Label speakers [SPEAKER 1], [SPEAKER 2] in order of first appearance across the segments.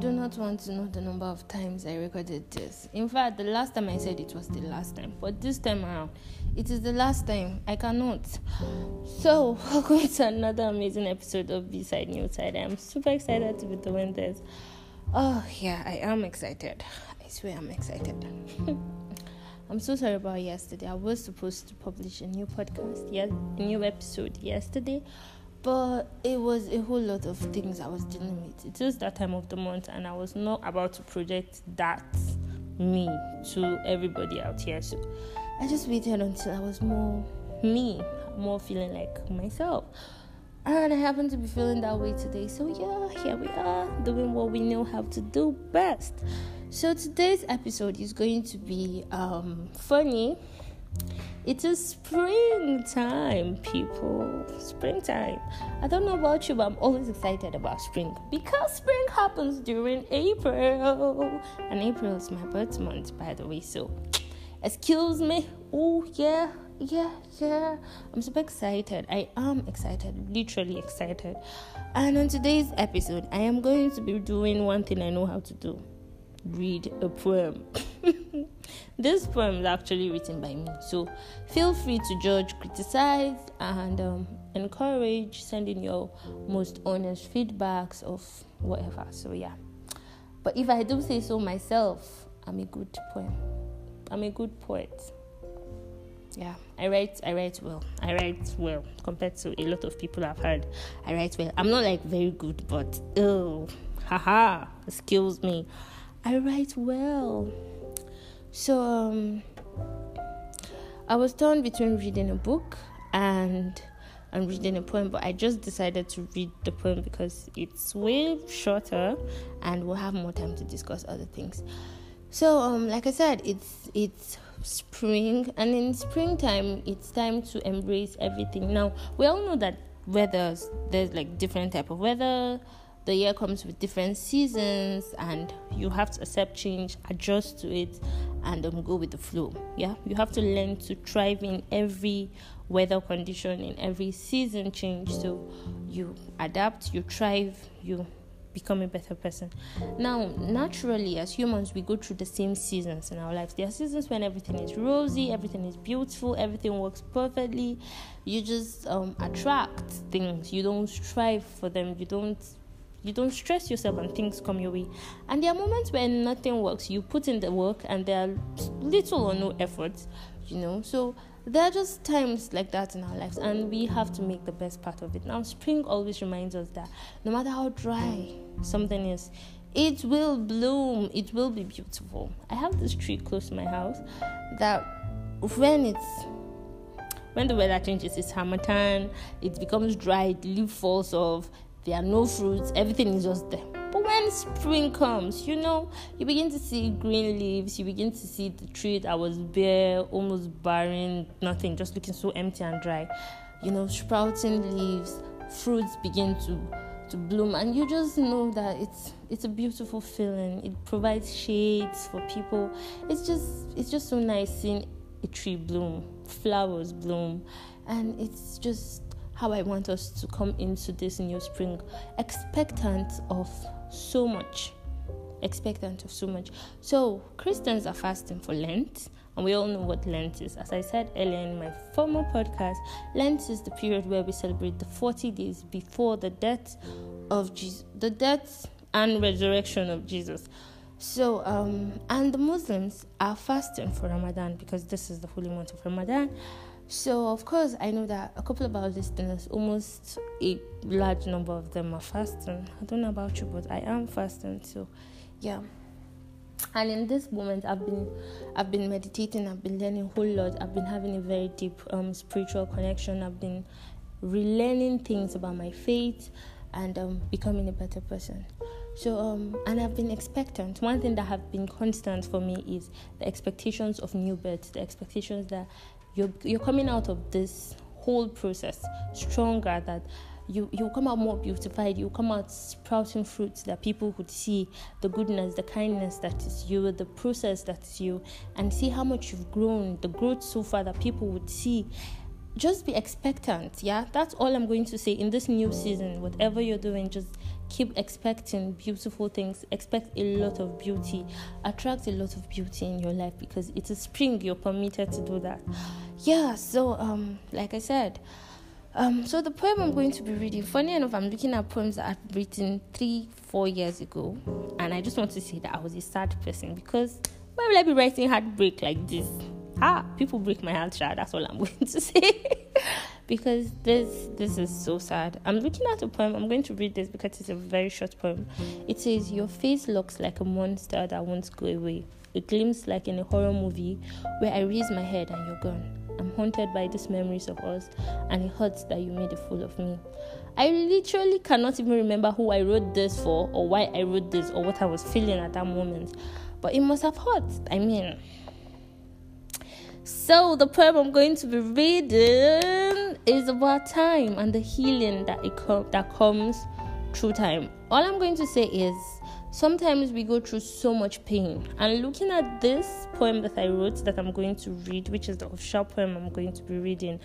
[SPEAKER 1] do not want to know the number of times I recorded this. In fact, the last time I said it was the last time, but this time around, it is the last time. I cannot. So, welcome to another amazing episode of B Side New Side. I am super excited to be doing this. Oh, yeah, I am excited. I swear I'm excited. I'm so sorry about yesterday. I was supposed to publish a new podcast, yeah, a new episode yesterday but it was a whole lot of things I was dealing with. It was that time of the month, and I was not about to project that me to everybody out here. So I just waited until I was more me, more feeling like myself. And I happen to be feeling that way today. So, yeah, here we are doing what we know how to do best. So, today's episode is going to be um, funny it is springtime, people. Springtime. I don't know about you, but I'm always excited about spring because spring happens during April. And April is my birth month, by the way. So, excuse me. Oh, yeah, yeah, yeah. I'm super excited. I am excited, literally excited. And on today's episode, I am going to be doing one thing I know how to do read a poem. this poem is actually written by me, so feel free to judge, criticize, and um, encourage sending your most honest feedbacks of whatever. So, yeah. But if I do say so myself, I'm a good poem. I'm a good poet. Yeah, I write. I write well. I write well compared to a lot of people I've heard. I write well. I'm not like very good, but oh, haha, excuse me. I write well. So um, I was torn between reading a book and and reading a poem, but I just decided to read the poem because it's way shorter and we'll have more time to discuss other things. So um, like I said, it's it's spring and in springtime it's time to embrace everything. Now we all know that weathers there's like different type of weather the year comes with different seasons and you have to accept change adjust to it and um, go with the flow. Yeah? You have to learn to thrive in every weather condition in every season change. So you adapt you thrive you become a better person. Now naturally as humans we go through the same seasons in our lives. There are seasons when everything is rosy everything is beautiful everything works perfectly. You just um, attract things. You don't strive for them. You don't you don't stress yourself and things come your way. And there are moments when nothing works. You put in the work and there are little or no efforts, you know. So there are just times like that in our lives, and we have to make the best part of it. Now, spring always reminds us that no matter how dry something is, it will bloom, it will be beautiful. I have this tree close to my house that when it's when the weather changes, it's Harmattan, it becomes dry, the leaf falls off, there are no fruits, everything is just there. But when spring comes, you know, you begin to see green leaves, you begin to see the tree that was bare, almost barren, nothing, just looking so empty and dry. You know, sprouting leaves, fruits begin to to bloom and you just know that it's it's a beautiful feeling. It provides shades for people. It's just it's just so nice seeing a tree bloom, flowers bloom, and it's just how I want us to come into this new spring expectant of so much. Expectant of so much. So, Christians are fasting for Lent, and we all know what Lent is. As I said earlier in my former podcast, Lent is the period where we celebrate the 40 days before the death of Jesus, the death and resurrection of Jesus. So, um, and the Muslims are fasting for Ramadan because this is the holy month of Ramadan. So, of course, I know that a couple of our listeners, almost a large number of them, are fasting. I don't know about you, but I am fasting. So, yeah. And in this moment, I've been, I've been meditating. I've been learning a whole lot. I've been having a very deep um, spiritual connection. I've been relearning things about my faith and um, becoming a better person. So, um, and I've been expectant. One thing that have been constant for me is the expectations of new birth, the expectations that you're you're coming out of this whole process stronger that you you come out more beautified you come out sprouting fruits that people would see the goodness the kindness that is you the process that is you and see how much you've grown the growth so far that people would see just be expectant. Yeah, that's all I'm going to say in this new season. Whatever you're doing, just keep expecting beautiful things. Expect a lot of beauty. Attract a lot of beauty in your life because it's a spring. You're permitted to do that. Yeah. So, um, like I said. Um, so the poem I'm going to be reading, funny enough, I'm looking at poems that I've written three, four years ago, and I just want to say that I was a sad person because why will I be writing heartbreak like this? ah, people break my heart, child. That's all I'm going to say. Because this this is so sad. I'm looking at a poem. I'm going to read this because it's a very short poem. It says, Your face looks like a monster that won't go away. It gleams like in a horror movie where I raise my head and you're gone. I'm haunted by these memories of us, and it hurts that you made a fool of me. I literally cannot even remember who I wrote this for, or why I wrote this, or what I was feeling at that moment. But it must have hurt. I mean, so, the poem I'm going to be reading is about time and the healing that it com- that comes through time. All I'm going to say is sometimes we go through so much pain. And looking at this poem that I wrote that I'm going to read, which is the official poem I'm going to be reading,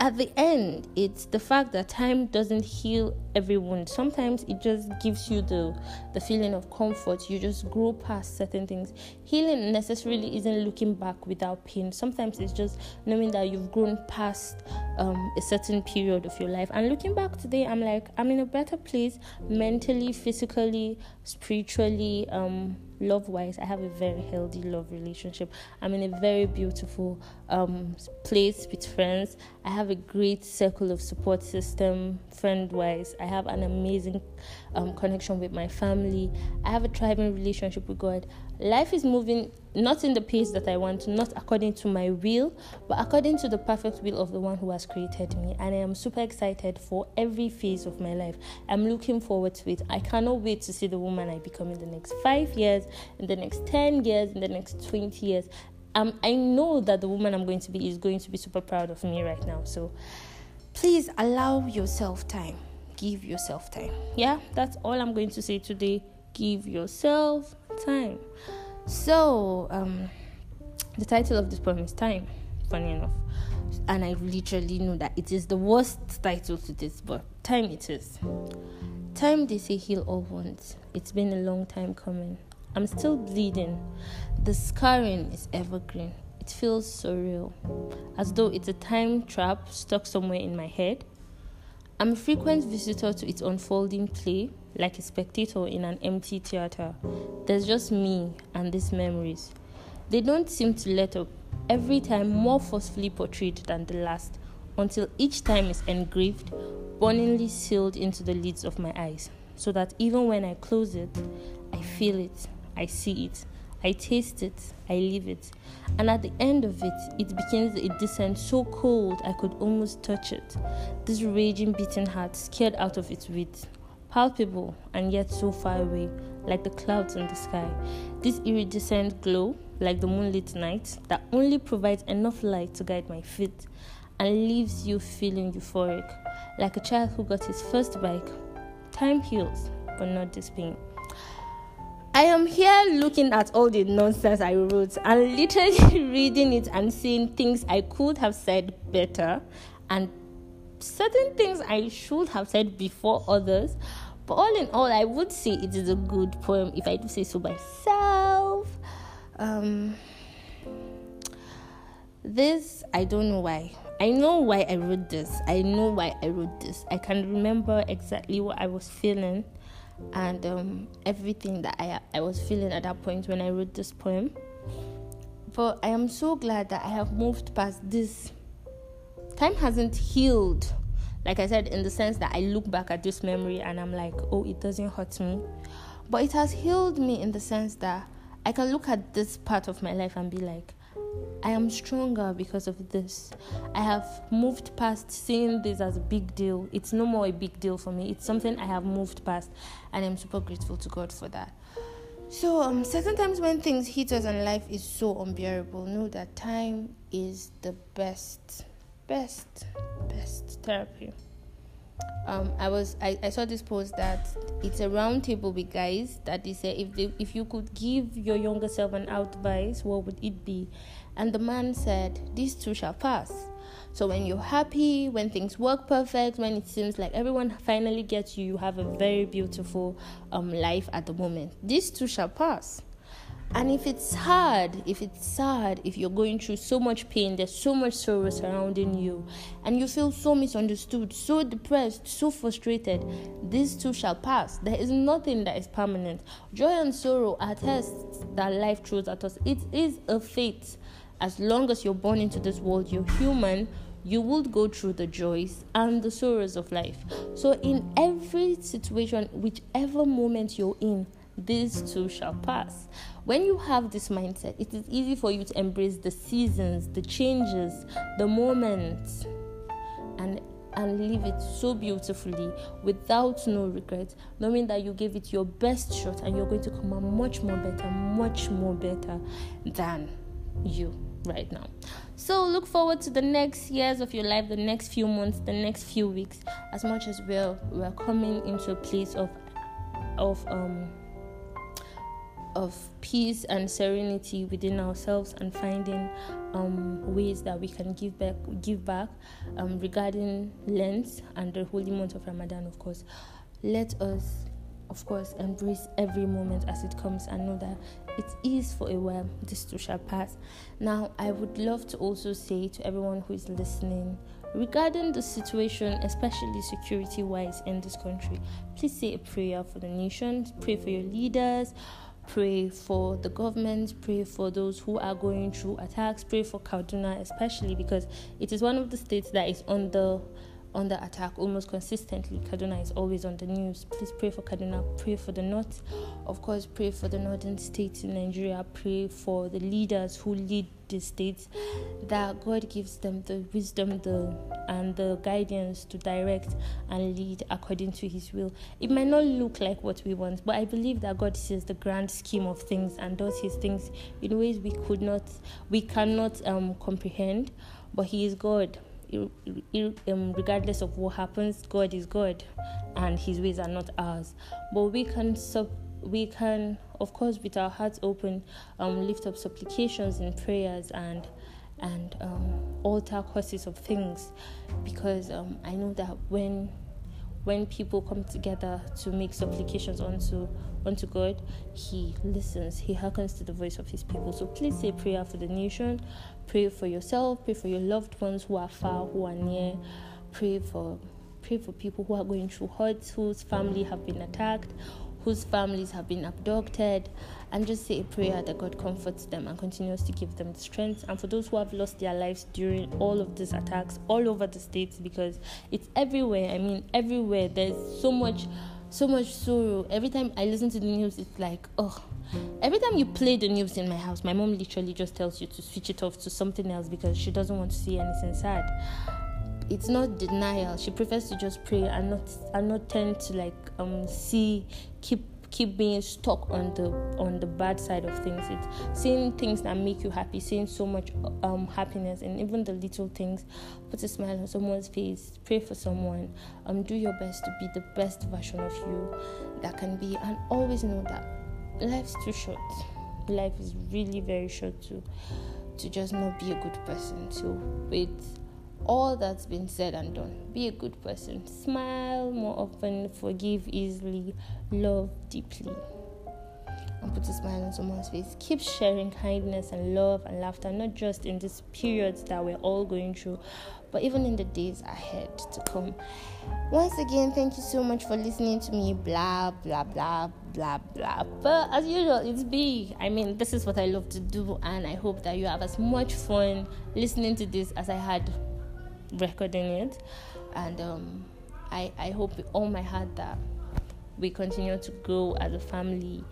[SPEAKER 1] at the end, it's the fact that time doesn't heal every wound. Sometimes it just gives you the the feeling of comfort. You just grow past certain things. Healing necessarily isn't looking back without pain. Sometimes it's just knowing that you've grown past um, a certain period of your life. And looking back today, I'm like, I'm in a better place mentally, physically, spiritually. Um, love wise i have a very healthy love relationship. I'm in a very beautiful um, place with friends. I have a great circle of support system friend wise. I have an amazing um, connection with my family. I have a thriving relationship with god life is moving not in the pace that I want, not according to my will, but according to the perfect will of the one who has created me. And I am super excited for every phase of my life. I'm looking forward to it. I cannot wait to see the woman I become in the next five years, in the next 10 years, in the next 20 years. Um, I know that the woman I'm going to be is going to be super proud of me right now. So please allow yourself time. Give yourself time. Yeah, that's all I'm going to say today. Give yourself time. So, um, the title of this poem is Time, funny enough. And I literally know that it is the worst title to this, but time it is. Time they say heal all wounds. It's been a long time coming. I'm still bleeding. The scarring is evergreen. It feels surreal, as though it's a time trap stuck somewhere in my head. I'm a frequent visitor to its unfolding play, like a spectator in an empty theater. There's just me and these memories. They don't seem to let up, every time more forcefully portrayed than the last, until each time is engraved, burningly sealed into the lids of my eyes, so that even when I close it, I feel it, I see it, I taste it, I live it. And at the end of it, it begins a descent so cold I could almost touch it. This raging, beating heart scared out of its wits palpable and yet so far away, like the clouds in the sky. This iridescent glow, like the moonlit night, that only provides enough light to guide my feet and leaves you feeling euphoric, like a child who got his first bike. Time heals, but not this pain. I am here looking at all the nonsense I wrote and literally reading it and seeing things I could have said better and certain things I should have said before others. But all in all, I would say it is a good poem if I do say so myself. Um, this, I don't know why. I know why I wrote this. I know why I wrote this. I can remember exactly what I was feeling and um, everything that I, I was feeling at that point when I wrote this poem. But I am so glad that I have moved past this. Time hasn't healed like I said, in the sense that I look back at this memory and I'm like, oh, it doesn't hurt me. But it has healed me in the sense that I can look at this part of my life and be like, I am stronger because of this. I have moved past seeing this as a big deal. It's no more a big deal for me. It's something I have moved past, and I'm super grateful to God for that. So, um, certain times when things hit us and life is so unbearable, know that time is the best, best best therapy. Um, I was I, I saw this post that it's a round table with guys that they say if they, if you could give your younger self an advice, what would it be? And the man said, "This too shall pass." So when you're happy, when things work perfect, when it seems like everyone finally gets you, you have a very beautiful um, life at the moment. This too shall pass. And if it's hard, if it's sad, if you're going through so much pain, there's so much sorrow surrounding you, and you feel so misunderstood, so depressed, so frustrated, this too shall pass. There is nothing that is permanent. Joy and sorrow are tests that life throws at us. It is a fate. As long as you're born into this world, you're human, you will go through the joys and the sorrows of life. So, in every situation, whichever moment you're in, this too shall pass. When you have this mindset, it is easy for you to embrace the seasons, the changes, the moments, and and live it so beautifully without no regret, knowing that you gave it your best shot and you're going to come out much more better, much more better than you right now. So look forward to the next years of your life, the next few months, the next few weeks, as much as we're we're coming into a place of of um of peace and serenity within ourselves and finding um, ways that we can give back give back um, regarding Lent and the holy month of Ramadan of course. Let us of course embrace every moment as it comes and know that it is for a while. This too shall pass. Now I would love to also say to everyone who is listening regarding the situation especially security wise in this country please say a prayer for the nation. Pray for your leaders pray for the government, pray for those who are going through attacks, pray for Kaduna especially because it is one of the states that is the under attack almost consistently. Kaduna is always on the news. Please pray for Kaduna, pray for the north. Of course, pray for the northern states in Nigeria, pray for the leaders who lead the states that God gives them the wisdom the and the guidance to direct and lead according to his will. It might not look like what we want, but I believe that God sees the grand scheme of things and does his things in ways we could not we cannot um, comprehend, but he is God um, regardless of what happens, God is God, and His ways are not ours. But we can sub, we can, of course, with our hearts open, um, lift up supplications and prayers and and um, alter causes of things, because um, I know that when when people come together to make supplications unto unto God, He listens, He hearkens to the voice of His people. So please say prayer for the nation, pray for yourself, pray for your loved ones who are far, who are near, pray for pray for people who are going through hurts, whose family have been attacked, whose families have been abducted, and just say a prayer that God comforts them and continues to give them the strength. And for those who have lost their lives during all of these attacks all over the states, because it's everywhere. I mean, everywhere. There's so much, so much sorrow. Every time I listen to the news, it's like, oh. Every time you play the news in my house, my mom literally just tells you to switch it off to something else because she doesn't want to see anything sad it's not denial. She prefers to just pray and not and not tend to like um see keep keep being stuck on the on the bad side of things. It's seeing things that make you happy, seeing so much um happiness and even the little things. Put a smile on someone's face, pray for someone, um do your best to be the best version of you that can be and always know that life's too short. Life is really very short to to just not be a good person. So with all that's been said and done. Be a good person. Smile more often, forgive easily, love deeply. And put a smile on someone's face. Keep sharing kindness and love and laughter, not just in these periods that we're all going through, but even in the days ahead to come. Once again, thank you so much for listening to me. Blah, blah, blah, blah, blah. But as usual, it's big. I mean, this is what I love to do, and I hope that you have as much fun listening to this as I had recording it. And um, I, I hope with all my heart that we continue to grow as a family.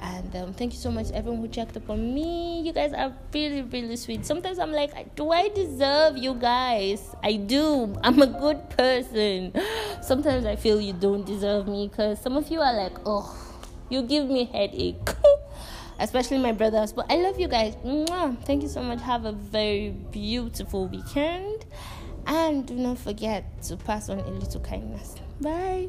[SPEAKER 1] And um, thank you so much everyone who checked up on me. You guys are really really sweet. Sometimes i'm like do i deserve you guys? I do. I'm a good person. Sometimes i feel you don't deserve me because some of you are like oh you give me headache. Especially my brothers. But i love you guys. Mwah. thank you so much. Have a very beautiful weekend and do not forget to pass on a little kindness. Bye.